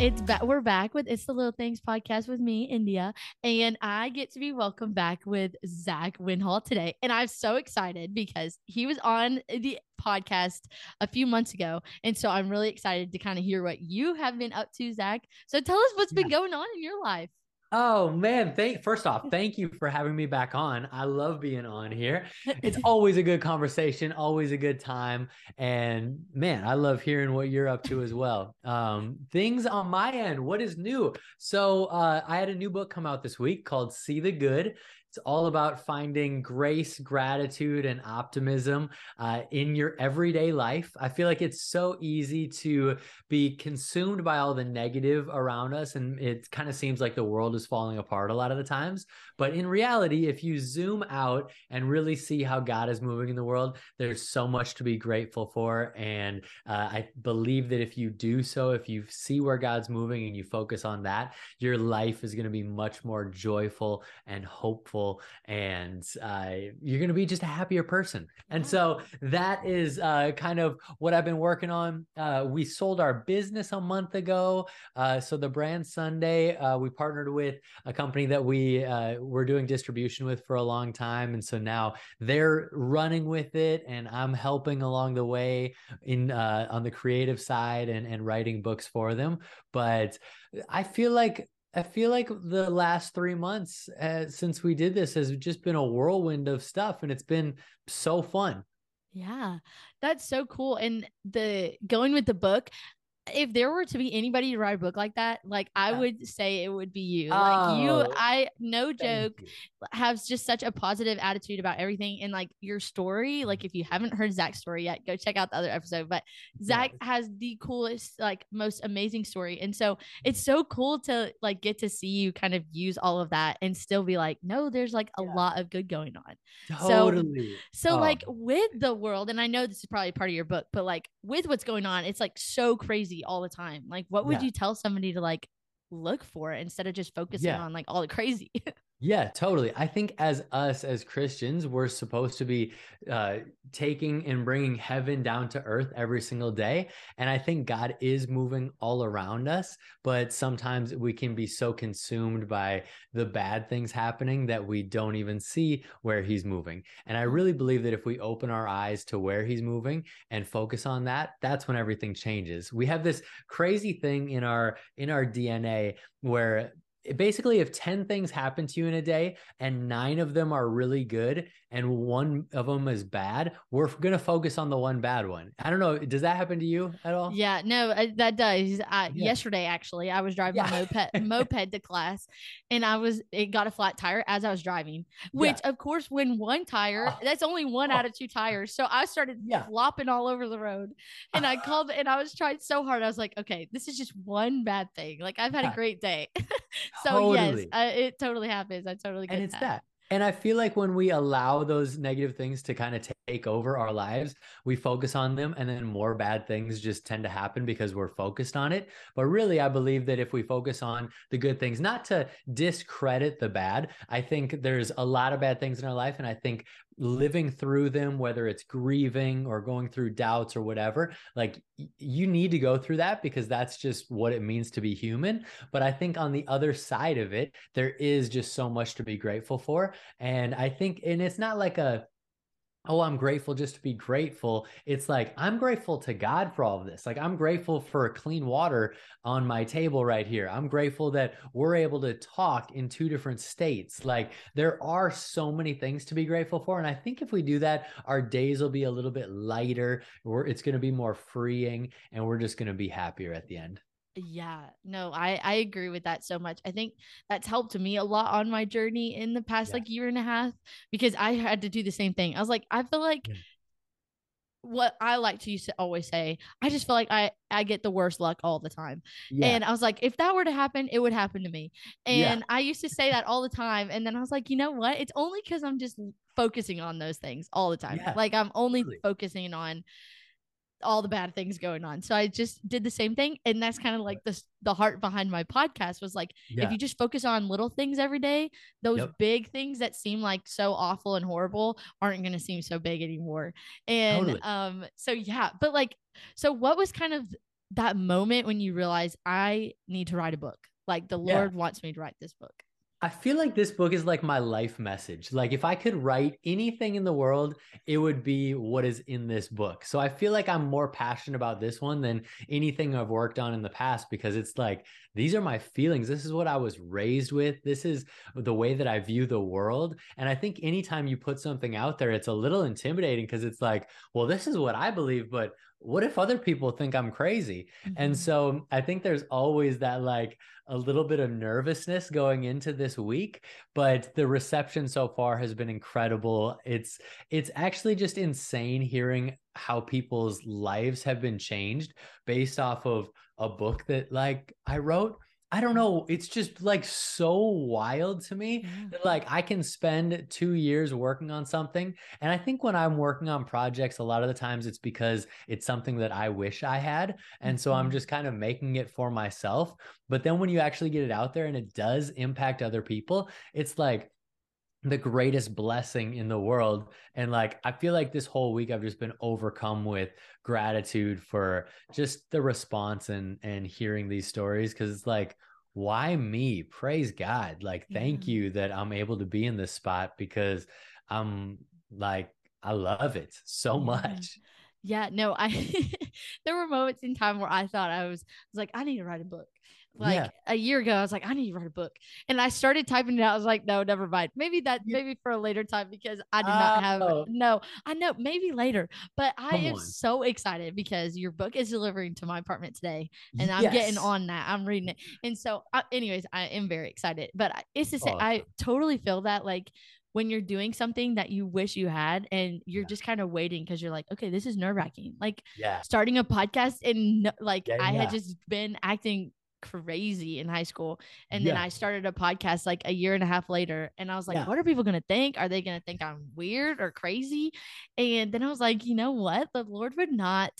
It's back. We're back with It's the Little Things podcast with me, India, and I get to be welcomed back with Zach Windahl today. And I'm so excited because he was on the podcast a few months ago. And so I'm really excited to kind of hear what you have been up to, Zach. So tell us what's been going on in your life. Oh man, thank first off, thank you for having me back on. I love being on here. It's always a good conversation, always a good time. And man, I love hearing what you're up to as well. Um, things on my end, what is new? So uh, I had a new book come out this week called See the Good. All about finding grace, gratitude, and optimism uh, in your everyday life. I feel like it's so easy to be consumed by all the negative around us, and it kind of seems like the world is falling apart a lot of the times. But in reality, if you zoom out and really see how God is moving in the world, there's so much to be grateful for. And uh, I believe that if you do so, if you see where God's moving and you focus on that, your life is going to be much more joyful and hopeful and uh, you're going to be just a happier person. And so that is uh, kind of what I've been working on. Uh, we sold our business a month ago. Uh, so the brand Sunday, uh, we partnered with a company that we uh, were doing distribution with for a long time. And so now they're running with it and I'm helping along the way in on the creative side and, and writing books for them. But I feel like I feel like the last three months uh, since we did this has just been a whirlwind of stuff, and it's been so fun. Yeah, that's so cool. And the going with the book, if there were to be anybody to write a book like that, like I would say it would be you. Like you, oh, I no joke, has just such a positive attitude about everything. And like your story, like if you haven't heard Zach's story yet, go check out the other episode. But Zach has the coolest, like most amazing story. And so it's so cool to like get to see you kind of use all of that and still be like, no, there's like a yeah. lot of good going on. Totally. So, so oh. like with the world, and I know this is probably part of your book, but like with what's going on, it's like so crazy all the time. Like, what would yeah. you tell somebody to like look for instead of just focusing yeah. on like all the crazy? Yeah, totally. I think as us as Christians, we're supposed to be uh, taking and bringing heaven down to earth every single day. And I think God is moving all around us, but sometimes we can be so consumed by the bad things happening that we don't even see where He's moving. And I really believe that if we open our eyes to where He's moving and focus on that, that's when everything changes. We have this crazy thing in our in our DNA where basically if 10 things happen to you in a day and nine of them are really good and one of them is bad we're going to focus on the one bad one i don't know does that happen to you at all yeah no that does I, yeah. yesterday actually i was driving yeah. moped moped to class and i was it got a flat tire as i was driving which yeah. of course when one tire oh. that's only one oh. out of two tires so i started flopping all over the road and i called and i was trying so hard i was like okay this is just one bad thing like i've had a great day so totally. yes, uh, it totally happens. I totally get and it's that. that. And I feel like when we allow those negative things to kind of take over our lives, we focus on them and then more bad things just tend to happen because we're focused on it. But really, I believe that if we focus on the good things, not to discredit the bad, I think there's a lot of bad things in our life. And I think living through them, whether it's grieving or going through doubts or whatever, like you need to go through that because that's just what it means to be human. But I think on the other side of it, there is just so much to be grateful for. And I think, and it's not like a, oh, I'm grateful just to be grateful. It's like, I'm grateful to God for all of this. Like, I'm grateful for clean water on my table right here. I'm grateful that we're able to talk in two different states. Like, there are so many things to be grateful for. And I think if we do that, our days will be a little bit lighter. We're, it's going to be more freeing and we're just going to be happier at the end. Yeah, no, I I agree with that so much. I think that's helped me a lot on my journey in the past yeah. like year and a half because I had to do the same thing. I was like, I feel like yeah. what I like to used to always say, I just feel like I I get the worst luck all the time. Yeah. And I was like, if that were to happen, it would happen to me. And I used to say that all the time. And then I was like, you know what? It's only because I'm just focusing on those things all the time. Like I'm only really? focusing on all the bad things going on. So I just did the same thing. And that's kind of like the, the heart behind my podcast was like, yeah. if you just focus on little things every day, those yep. big things that seem like so awful and horrible aren't going to seem so big anymore. And, totally. um, so yeah, but like, so what was kind of that moment when you realize I need to write a book. Like the Lord yeah. wants me to write this book. I feel like this book is like my life message. Like if I could write anything in the world, it would be what is in this book. So I feel like I'm more passionate about this one than anything I've worked on in the past because it's like these are my feelings. This is what I was raised with. This is the way that I view the world. And I think anytime you put something out there, it's a little intimidating because it's like, well, this is what I believe, but what if other people think I'm crazy? Mm-hmm. And so I think there's always that like a little bit of nervousness going into this week, but the reception so far has been incredible. It's it's actually just insane hearing how people's lives have been changed based off of a book that like I wrote I don't know. It's just like so wild to me that like I can spend two years working on something. And I think when I'm working on projects, a lot of the times it's because it's something that I wish I had. And so I'm mm-hmm. just kind of making it for myself. But then when you actually get it out there and it does impact other people, it's like, the greatest blessing in the world. And like i feel like this whole week i've just been overcome with gratitude for just the response and and hearing these stories because it's like why me? Praise god. Like thank you that i'm able to be in this spot because i'm like i love it so yeah. much. Yeah no i there were moments in time where i thought i was, I was like i need to write a book like yeah. a year ago, I was like, I need to write a book. And I started typing it out. I was like, no, never mind. Maybe that, maybe for a later time because I do not have, oh. no, I know, maybe later. But I Come am on. so excited because your book is delivering to my apartment today and I'm getting on that. I'm reading it. And so, uh, anyways, I am very excited. But it's to say, oh. I totally feel that like, when you're doing something that you wish you had and you're yeah. just kind of waiting because you're like, okay, this is nerve wracking. Like yeah. starting a podcast and like yeah, I had just been acting crazy in high school. And yeah. then I started a podcast like a year and a half later. And I was like, yeah. what are people going to think? Are they going to think I'm weird or crazy? And then I was like, you know what? The Lord would not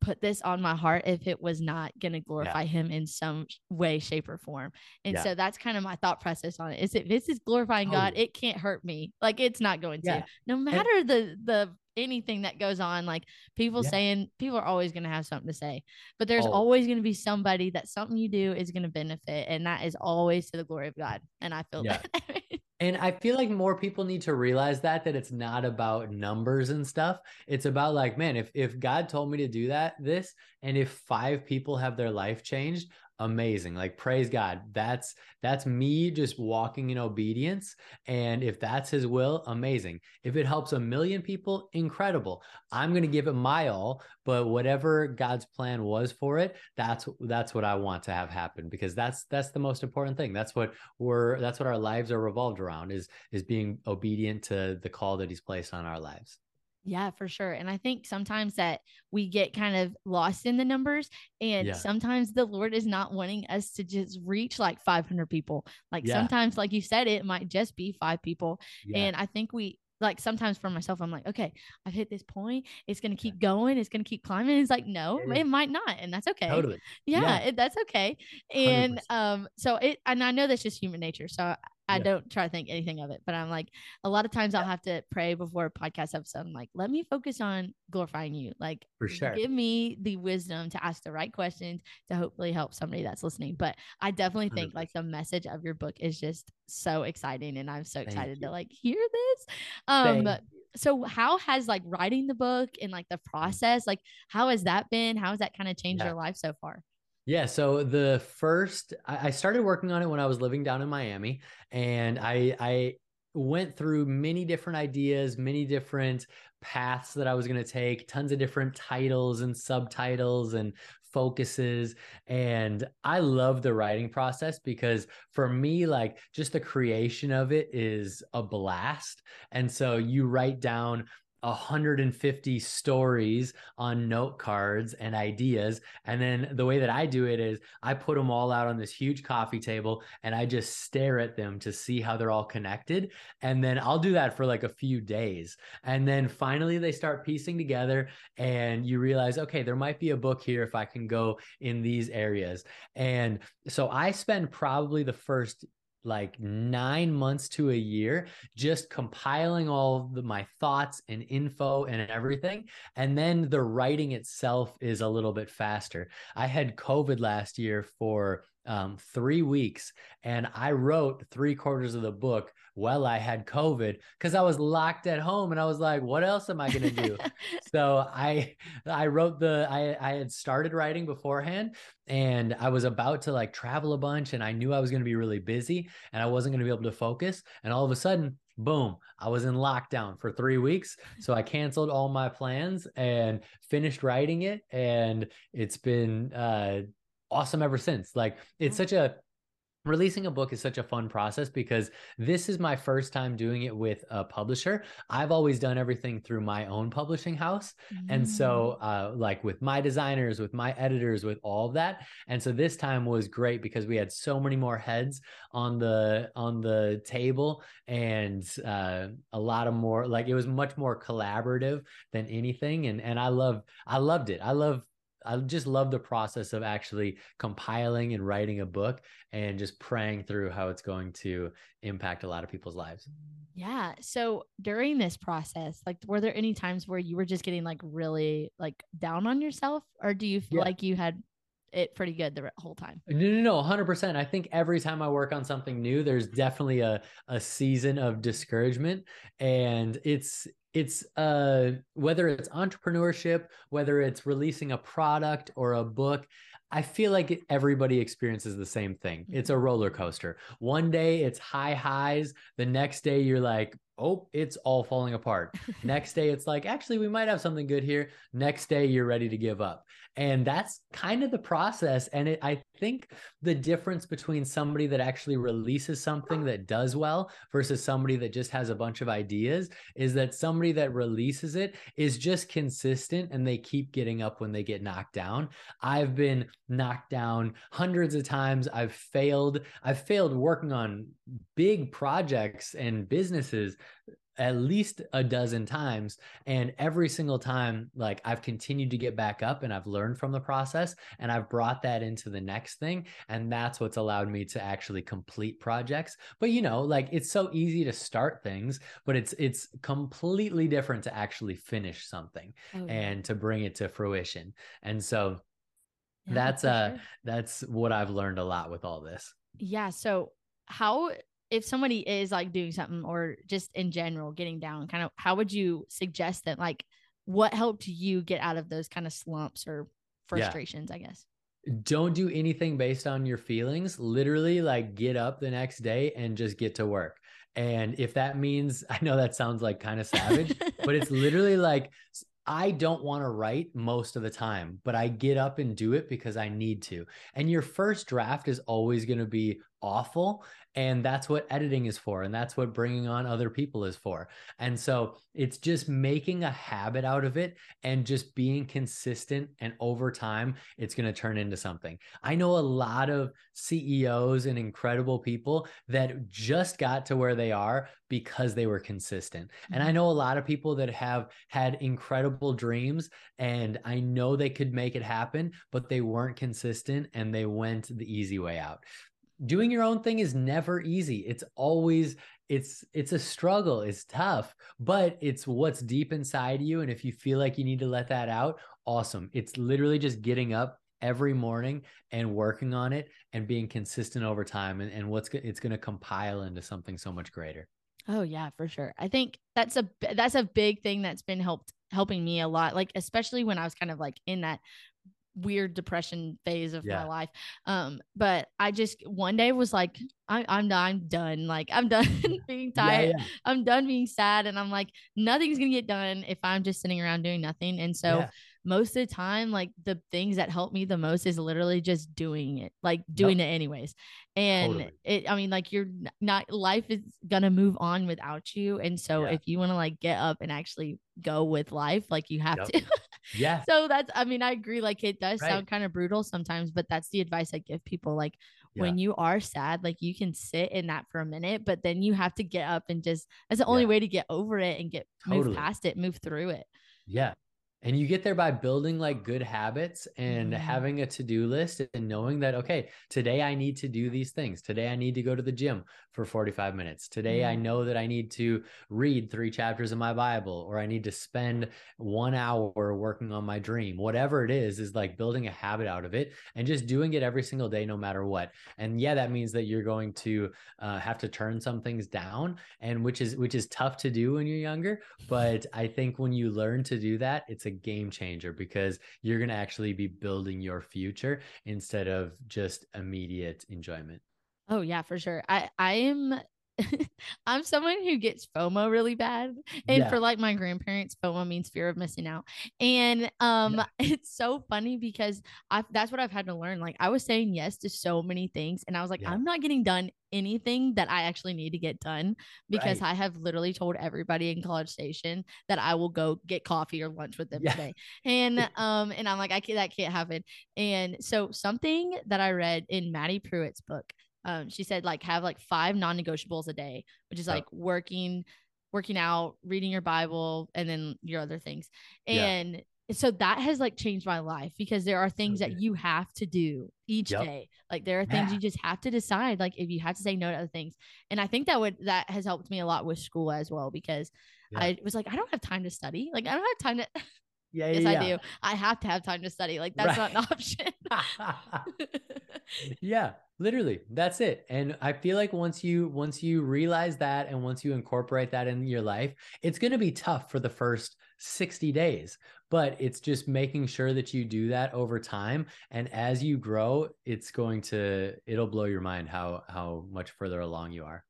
put this on my heart if it was not going to glorify yeah. him in some way shape or form and yeah. so that's kind of my thought process on it is if this is glorifying god oh. it can't hurt me like it's not going to no matter and- the the anything that goes on like people yeah. saying people are always going to have something to say but there's oh. always going to be somebody that something you do is going to benefit and that is always to the glory of god and i feel yeah. that and i feel like more people need to realize that that it's not about numbers and stuff it's about like man if if god told me to do that this and if five people have their life changed amazing like praise god that's that's me just walking in obedience and if that's his will amazing. If it helps a million people incredible. I'm going to give it my all but whatever god's plan was for it that's that's what i want to have happen because that's that's the most important thing. That's what we're that's what our lives are revolved around is is being obedient to the call that he's placed on our lives yeah, for sure. And I think sometimes that we get kind of lost in the numbers, and yeah. sometimes the Lord is not wanting us to just reach like 500 people. Like yeah. sometimes, like you said, it might just be five people. Yeah. And I think we, like sometimes for myself, I'm like, okay, I've hit this point. It's gonna keep going. It's gonna keep climbing. It's like, no, it might not, and that's okay. Totally. Yeah, yeah. It, that's okay. And 100%. um, so it, and I know that's just human nature. So I yeah. don't try to think anything of it, but I'm like, a lot of times. I'll have to pray before a podcast episode. I'm like, let me focus on glorifying you. Like, for sure, give me the wisdom to ask the right questions to hopefully help somebody that's listening. But I definitely think 100%. like the message of your book is just so exciting, and I'm so excited to like hear this. Um, Thank so how has like writing the book and like the mm. process, like how has that been? How has that kind of changed yeah. your life so far? Yeah. So the first, I started working on it when I was living down in Miami, and I I went through many different ideas, many different paths that I was going to take, tons of different titles and subtitles and focuses and I love the writing process because for me like just the creation of it is a blast and so you write down 150 stories on note cards and ideas. And then the way that I do it is I put them all out on this huge coffee table and I just stare at them to see how they're all connected. And then I'll do that for like a few days. And then finally they start piecing together and you realize, okay, there might be a book here if I can go in these areas. And so I spend probably the first like nine months to a year just compiling all the, my thoughts and info and everything. And then the writing itself is a little bit faster. I had covid last year for um, three weeks and I wrote three quarters of the book while I had COVID because I was locked at home and I was like, what else am I going to do? so I, I wrote the, I, I had started writing beforehand and I was about to like travel a bunch and I knew I was going to be really busy and I wasn't going to be able to focus. And all of a sudden, boom, I was in lockdown for three weeks. So I canceled all my plans and finished writing it. And it's been, uh, awesome ever since. Like it's such a releasing a book is such a fun process because this is my first time doing it with a publisher i've always done everything through my own publishing house mm. and so mm. uh, like with my designers with my editors with all of that and so this time was great because we had so many more heads on the on the table and uh, a lot of more like it was much more collaborative than anything and and i love i loved it i love I just love the process of actually compiling and writing a book and just praying through how it's going to impact a lot of people's lives. Yeah. So during this process, like were there any times where you were just getting like really like down on yourself or do you feel yeah. like you had it pretty good the whole time. No, no, no, 100%. I think every time I work on something new, there's definitely a, a season of discouragement. And it's it's uh whether it's entrepreneurship whether it's releasing a product or a book i feel like everybody experiences the same thing it's a mm-hmm. roller coaster one day it's high highs the next day you're like oh, it's all falling apart. Next day, it's like, actually, we might have something good here. Next day, you're ready to give up. And that's kind of the process. And it, I think the difference between somebody that actually releases something that does well versus somebody that just has a bunch of ideas is that somebody that releases it is just consistent and they keep getting up when they get knocked down. I've been knocked down hundreds of times. I've failed. I've failed working on big projects and businesses at least a dozen times and every single time like i've continued to get back up and i've learned from the process and i've brought that into the next thing and that's what's allowed me to actually complete projects. But you know like it's so easy to start things but it's it's completely different to actually finish something oh, and to bring it to fruition. And so yeah, that's uh sure. that's what i've learned a lot with all this. Yeah so how if somebody is like doing something or just in general getting down kind of how would you suggest that like what helped you get out of those kind of slumps or frustrations yeah. i guess don't do anything based on your feelings literally like get up the next day and just get to work and if that means i know that sounds like kind of savage but it's literally like I don't want to write most of the time, but I get up and do it because I need to. And your first draft is always going to be awful and that's what editing is for and that's what bringing on other people is for. And so it's just making a habit out of it and just being consistent and over time it's going to turn into something. I know a lot of ceos and incredible people that just got to where they are because they were consistent. And i mm-hmm. know a lot of people that have had incredible dreams and i know they could make it happen but they weren't consistent and they went the easy way out doing your own thing is never easy. It's always it's it's a struggle. It's tough but it's what's deep inside you and if you feel like you need to let that out awesome. It's literally just getting up every morning and working on it and being consistent over time and, and what's it's going to compile into something so much greater. Oh yeah for sure. I think that's a that's a big thing that's been helped helping me a lot like especially when i was kind of like in that weird depression phase of yeah. my life. Um, but I just one day was like, I, I'm I'm done. Like I'm done being tired. Yeah, yeah. I'm done being sad, and I'm like, nothing's gonna get done if I'm just sitting around doing nothing. And so most of the time, like the things that help me the most is literally just doing it, like doing yep. it anyways. And totally. it, I mean, like you're not life is gonna move on without you. And so if you want to like get up and actually go with life, like you have yep. to. Yeah. So that's, I mean, I agree. Like it does right. sound kind of brutal sometimes, but that's the advice I give people. Like yeah. when you are sad, like you can sit in that for a minute, but then you have to get up and just, that's the only yeah. way to get over it and get totally. move past it, move through it. Yeah. And you get there by building like good habits and Mhm. having a to do list and knowing that, okay, today I need to do these things. Today I need to go to the gym for 45 minutes. Today I Mhm. know that I need to read three chapters of my Bible or I need to spend one hour working on my dream. Whatever it is, is like building a habit out of it and just doing it every single day, no matter what. And yeah, that means that you're going to uh, have to turn some things down and which is which is tough to do when you're younger but i think when you learn to do that it's a game changer because you're going to actually be building your future instead of just immediate enjoyment Oh yeah, for sure. I I am I'm someone who gets FOMO really bad. And Yeah. for like my grandparents, FOMO means fear of missing out. And um Yeah. it's so funny because I that's what I've had to learn. Like I was saying yes to so many things and I was like Yeah. I'm not getting done anything that I actually need to get done because Right. I have literally told everybody in College Station that I will go get coffee or lunch with them Yeah. today. And um and I'm like I can't that can't happen. And so something that I read in Maddie Prewett's book um, she said like have like five non-negotiables a day, which is Yep. like working, working out, reading your Bible, and then your other things. Yeah. And so that has like changed my life because there are things that you have to do each Yep. day. Like there are things Yeah. you just have to decide. Like if you have to say no to other things. And I think that would that has helped me a lot with school as well because Yeah. I was like, I don't have time to study. Like I don't have time to yeah yes, yeah, I do. I have to have time to study. Like that's not an option. yeah literally that's it and i feel like once you once you realize that and once you incorporate that in your life it's going to be tough for the first 60 days but it's just making sure that you do that over time and as you grow it's going to it'll blow your mind how how much further along you are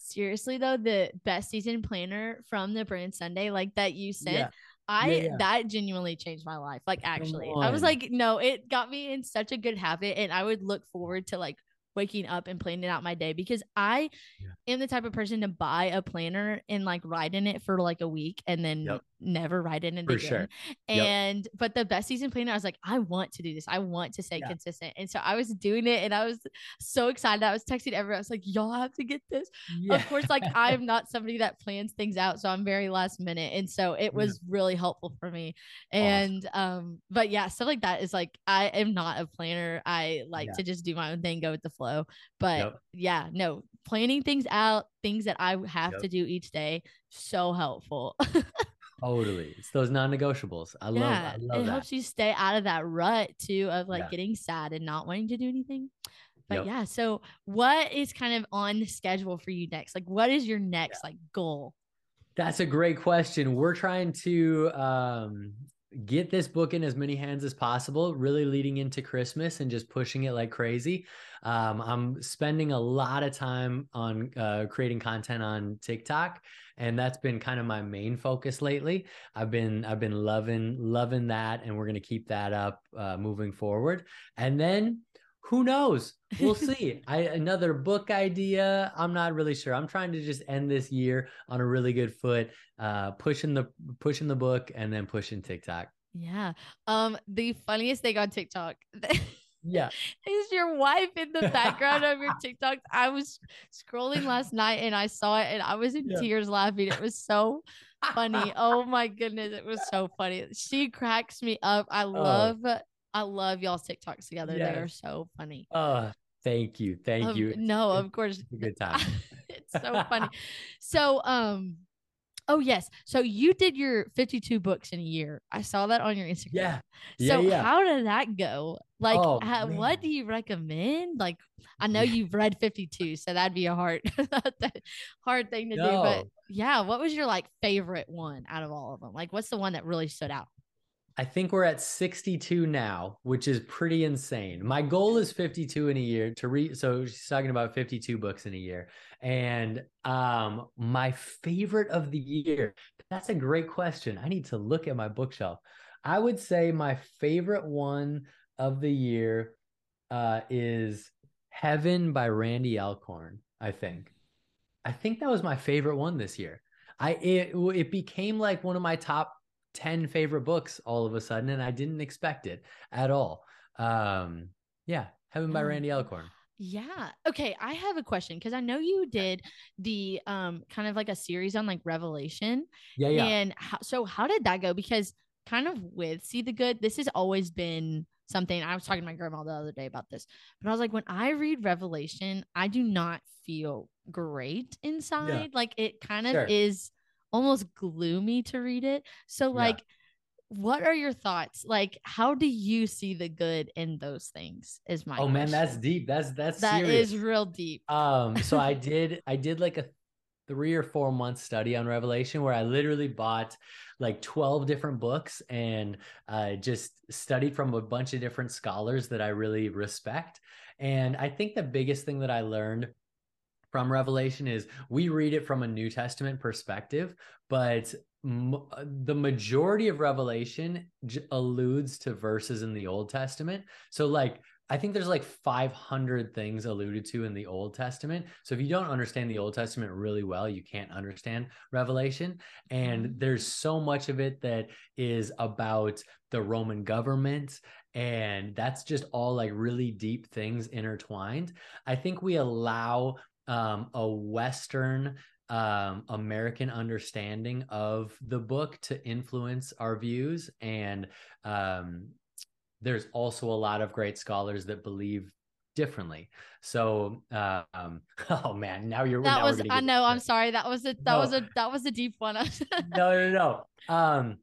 Seriously though, the best season planner from the brand Sunday, like that you sent, Yeah. I yeah. that genuinely changed my life. Like actually, I was like, no, it got me in such a good habit, and I would look forward to like waking up and planning out my day because I Yeah. am the type of person to buy a planner and like write in it for like a week and then Yep. Never write in it For again. sure. Yep. And but the best season planner, I was like, I want to do this. I want to stay Yeah. consistent. And so I was doing it and I was so excited. I was texting everyone. I was like, y'all have to get this of course, like I'm not somebody that plans things out, so I'm very last minute, and so it was really helpful for me. Awesome. And um, but yeah, stuff like that is like I am not a planner. I like Yeah. to just do my own thing, go with the flow. But Yep. yeah, no, planning things out, things that I have Yep. to do each day, so helpful. totally it's those non-negotiables i love yeah, i love it that helps you stay out of that rut too of like Yeah. getting sad and not wanting to do anything. But Yep. yeah, so what is kind of on the schedule for you next? Like, what is your next like goal? That's a great question. We're trying to um, get this book in as many hands as possible, really leading into Christmas and just pushing it like crazy. Um, I'm spending a lot of time on uh, creating content on TikTok, and that's been kind of my main focus lately. I've been I've been loving loving that, and we're gonna keep that up uh, moving forward. And then who knows? We'll see. I another book idea. I'm not really sure. I'm trying to just end this year on a really good foot, uh, pushing the pushing the book and then pushing TikTok. Yeah. Um, the funniest thing on TikTok Yeah. is your wife in the background of your TikTok. I was scrolling last night and I saw it and I was in Yeah. tears laughing. It was so funny. Oh my goodness, it was so funny. She cracks me up. I love I love y'all's TikToks together. They are so funny. Oh, thank you. Thank Um, you. No, of course. it's a good time. it's so funny. So, um, oh yes. So you did your 52 books in a year. I saw that on your Instagram. Yeah. Yeah. So yeah. how did that go? Like, Oh, man. what do you recommend? Like, I know you've read 52, so that'd be a hard, hard thing to do. But yeah, what was your like favorite one out of all of them? Like, what's the one that really stood out? I think we're at 62 now, which is pretty insane. My goal is 52 in a year to read. So she's talking about 52 books in a year. And um, my favorite of the year, that's a great question. I need to look at my bookshelf. I would say my favorite one of the year uh, is Heaven by Randy Alcorn, I think. I think that was my favorite one this year. I it it became like one of my top 10 favorite books all of a sudden and I didn't expect it at all. Um yeah, Heaven by Oh. Randy Alcorn. Yeah. Okay. I have a question because I know you did the um kind of like a series on like Revelation. Yeah, yeah. And how, so how did that go? Because kind of with see the good. This has always been something I was talking to my grandma the other day about this, but I was like, when I read Revelation, I do not feel great inside. Yeah. Like it kind of sure. is almost gloomy to read it. So, like, yeah. what are your thoughts? Like, how do you see the good in those things? Is my oh question. man, that's deep. That's that's that serious. is real deep. Um, so I did I did like a three or four month study on Revelation where I literally bought like 12 different books and uh, just studied from a bunch of different scholars that I really respect. And I think the biggest thing that I learned from Revelation is we read it from a New Testament perspective, but m- the majority of Revelation j- alludes to verses in the Old Testament. So, like, I think there's like 500 things alluded to in the Old Testament. So if you don't understand the Old Testament really well, you can't understand Revelation. And mm-hmm. there's so much of it that is about the Roman government. And that's just all like really deep things intertwined. I think we allow um, a Western um, American understanding of the book to influence our views. And um, there's also a lot of great scholars that believe differently. So, um, oh man, now you're. That now was. I know. I'm sorry. That was a. That no. was a. That was a deep one. no, no, no. Um,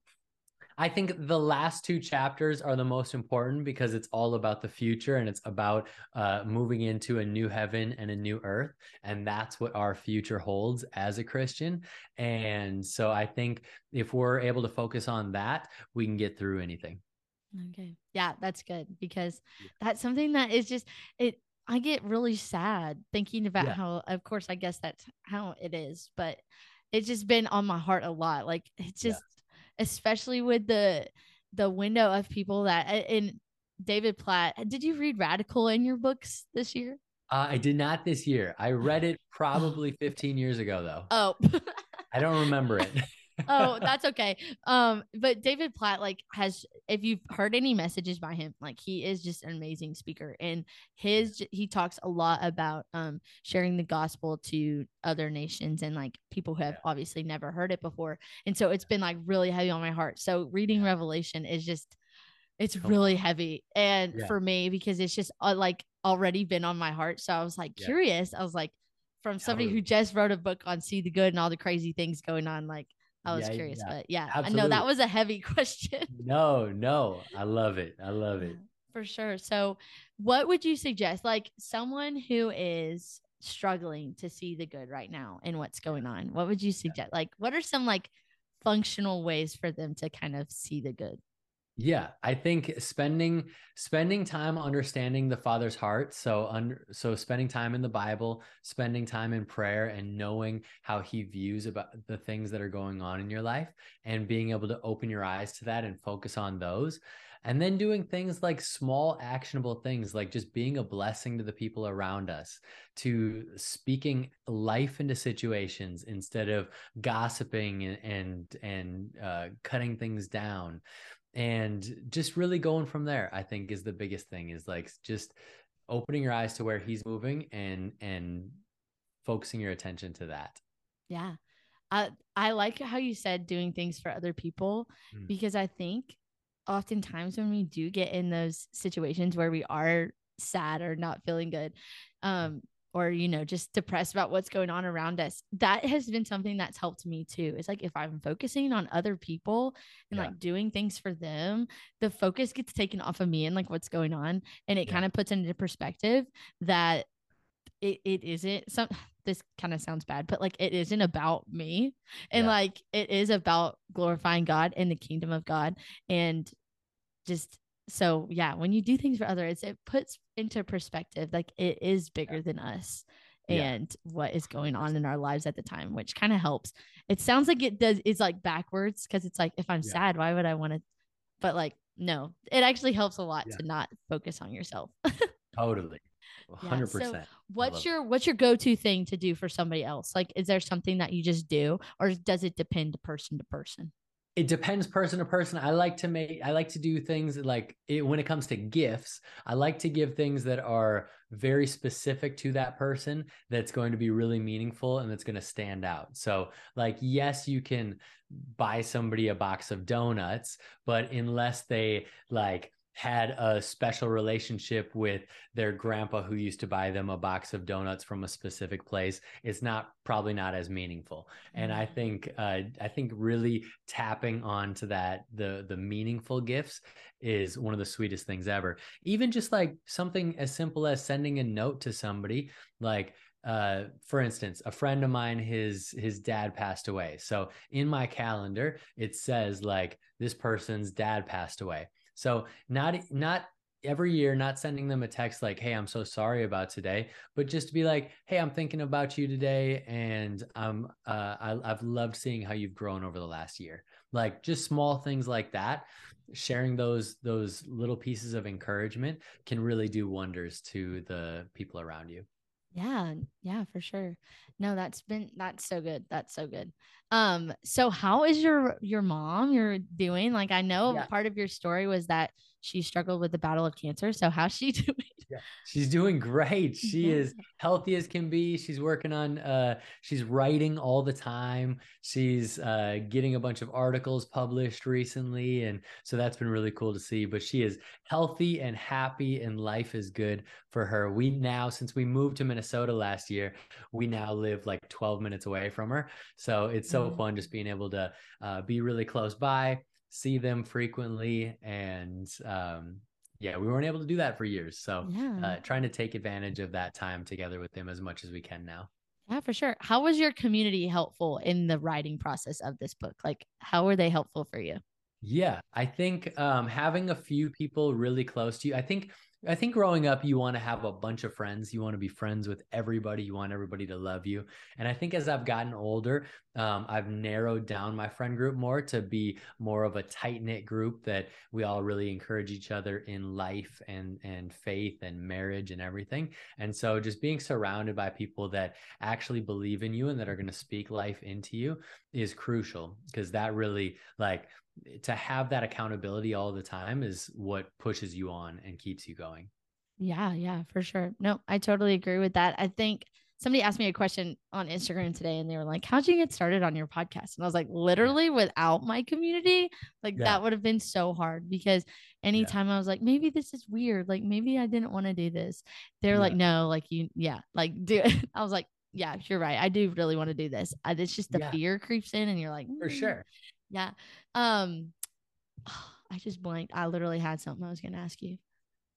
I think the last two chapters are the most important because it's all about the future and it's about uh, moving into a new heaven and a new earth. And that's what our future holds as a Christian. And so I think if we're able to focus on that, we can get through anything. Okay. Yeah, that's good because that's something that is just, it, I get really sad thinking about yeah. how, of course, I guess that's how it is, but it's just been on my heart a lot. Like it's just, especially with the the window of people that in David Platt. Did you read Radical in your books this year? Uh, I did not this year. I read it probably 15 years ago though. Oh. I don't remember it. oh, that's okay. Um, but David Platt, like, has if you've heard any messages by him, like he is just an amazing speaker, and his he talks a lot about um sharing the gospel to other nations and like people who have yeah. obviously never heard it before, and so it's been like really heavy on my heart. So reading Revelation is just it's really heavy and yeah. for me because it's just uh, like already been on my heart so i was like yeah. curious i was like from somebody who just wrote a book on see the good and all the crazy things going on like I was yeah, curious, yeah. but yeah, Absolutely. I know that was a heavy question. no, no, I love it. I love it. For sure. So, what would you suggest? Like someone who is struggling to see the good right now and what's going on, what would you suggest? Like, what are some like functional ways for them to kind of see the good? Yeah, I think spending spending time understanding the Father's heart, so under so spending time in the Bible, spending time in prayer and knowing how he views about the things that are going on in your life and being able to open your eyes to that and focus on those. And then doing things like small actionable things like just being a blessing to the people around us, to speaking life into situations instead of gossiping and and, and uh, cutting things down and just really going from there i think is the biggest thing is like just opening your eyes to where he's moving and and focusing your attention to that. Yeah. I i like how you said doing things for other people mm. because i think oftentimes when we do get in those situations where we are sad or not feeling good um or you know just depressed about what's going on around us that has been something that's helped me too it's like if i'm focusing on other people and yeah. like doing things for them the focus gets taken off of me and like what's going on and it yeah. kind of puts into perspective that it, it isn't some this kind of sounds bad but like it isn't about me and yeah. like it is about glorifying god and the kingdom of god and just so yeah when you do things for others it puts into perspective like it is bigger than us and yeah. what is going on in our lives at the time which kind of helps. It sounds like it does is like backwards because it's like if i'm yeah. sad why would i want to but like no it actually helps a lot yeah. to not focus on yourself. Totally. 100% so what's your what's your go-to thing to do for somebody else? Like is there something that you just do or does it depend person to person it depends person to person. I like to make I like to do things like it, when it comes to gifts, I like to give things that are very specific to that person that's going to be really meaningful and that's going to stand out. So like yes, you can buy somebody a box of donuts, but unless they like had a special relationship with their grandpa who used to buy them a box of donuts from a specific place it's not probably not as meaningful and i mm. think uh, i think really tapping onto that the the meaningful gifts is one of the sweetest things ever even just like something as simple as sending a note to somebody like uh, for instance, a friend of mine, his his dad passed away. So in my calendar, it says like this person's dad passed away. So not not every year not sending them a text like hey i'm so sorry about today but just to be like hey i'm thinking about you today and i'm uh, I, i've loved seeing how you've grown over the last year. Like just small things like that sharing those those little pieces of encouragement can really do wonders to the people around you. Yeah yeah for sure. No that's been that's so good that's so good um, so how is your your mom you're doing? Like I know yeah. part of your story was that she struggled with the battle of cancer. So how's she doing? Yeah, she's doing great. She is healthy as can be. She's working on uh she's writing all the time. She's uh getting a bunch of articles published recently and so that's been really cool to see, but she is healthy and happy and life is good for her. We now since we moved to Minnesota last year, we now live like 12 minutes away from her. So it's so mm-hmm. fun just being able to uh, be really close by see them frequently and um, yeah we weren't able to do that for years. So yeah. uh, trying to take advantage of that time together with them as much as we can now. Yeah for sure. How was your community helpful in the writing process of this book? Like how were they helpful for you? Yeah i think um, having a few people really close to you i think I think growing up, you want to have a bunch of friends. You want to be friends with everybody. You want everybody to love you. And I think as I've gotten older, um, I've narrowed down my friend group more to be more of a tight knit group that we all really encourage each other in life and and faith and marriage and everything. And so, just being surrounded by people that actually believe in you and that are going to speak life into you is crucial because that really like to have that accountability all the time is what pushes you on and keeps you going. Yeah, yeah, for sure. No, I totally agree with that. I think somebody asked me a question on Instagram today and they were like, How'd you get started on your podcast? And I was like, literally without my community, like yeah. that would have been so hard because anytime yeah. I was like, maybe this is weird, like maybe I didn't want to do this. They're yeah. like, no, like you, yeah, like do it. I was like, yeah, you're right. I do really want to do this. I, it's just the fear creeps in and you're like, mm. for sure. Yeah. Um, I just blanked. I literally had something I was going to ask you.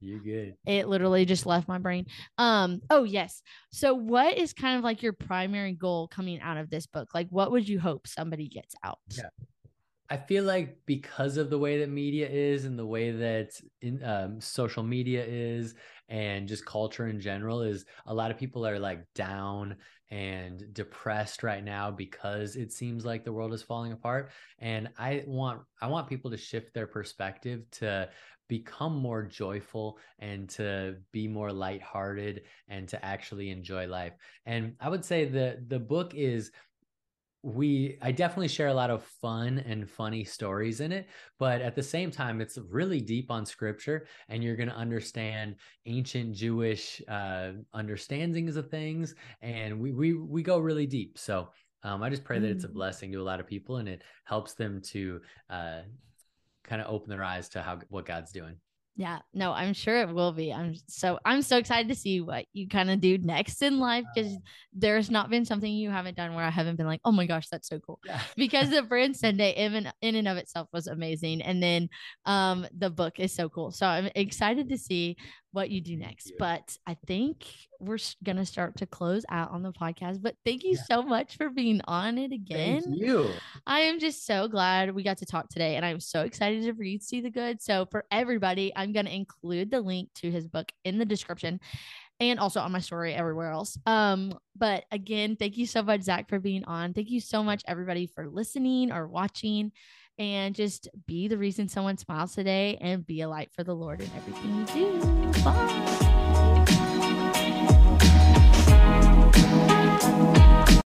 You good. It literally just left my brain. Um, oh yes. So what is kind of like your primary goal coming out of this book? Like what would you hope somebody gets out? Yeah. I feel like because of the way that media is and the way that in, um, social media is and just culture in general is a lot of people are like down and depressed right now because it seems like the world is falling apart and i want i want people to shift their perspective to become more joyful and to be more lighthearted and to actually enjoy life. And i would say the the book is we i definitely share a lot of fun and funny stories in it but at the same time it's really deep on scripture and you're going to understand ancient jewish uh understandings of things and we we we go really deep so um, i just pray that it's a mm. blessing to a lot of people and it helps them to uh kind of open their eyes to how what god's doing yeah, no, I'm sure it will be. I'm so I'm so excited to see what you kind of do next in life because there's not been something you haven't done where I haven't been like, oh my gosh, that's so cool. Yeah. because the brand Sunday even in and of itself was amazing, and then um the book is so cool. So I'm excited to see what you do next. But I think we're gonna start to close out on the podcast. But thank you yeah. so much for being on it again. Thank you. I am just so glad we got to talk today, and I'm so excited to read See the Good. So for everybody, I'm gonna include the link to his book in the description. And also on my story everywhere else. Um, but again, thank you so much, Zach, for being on. Thank you so much, everybody, for listening or watching and just be the reason someone smiles today and be a light for the Lord in everything you do. Bye.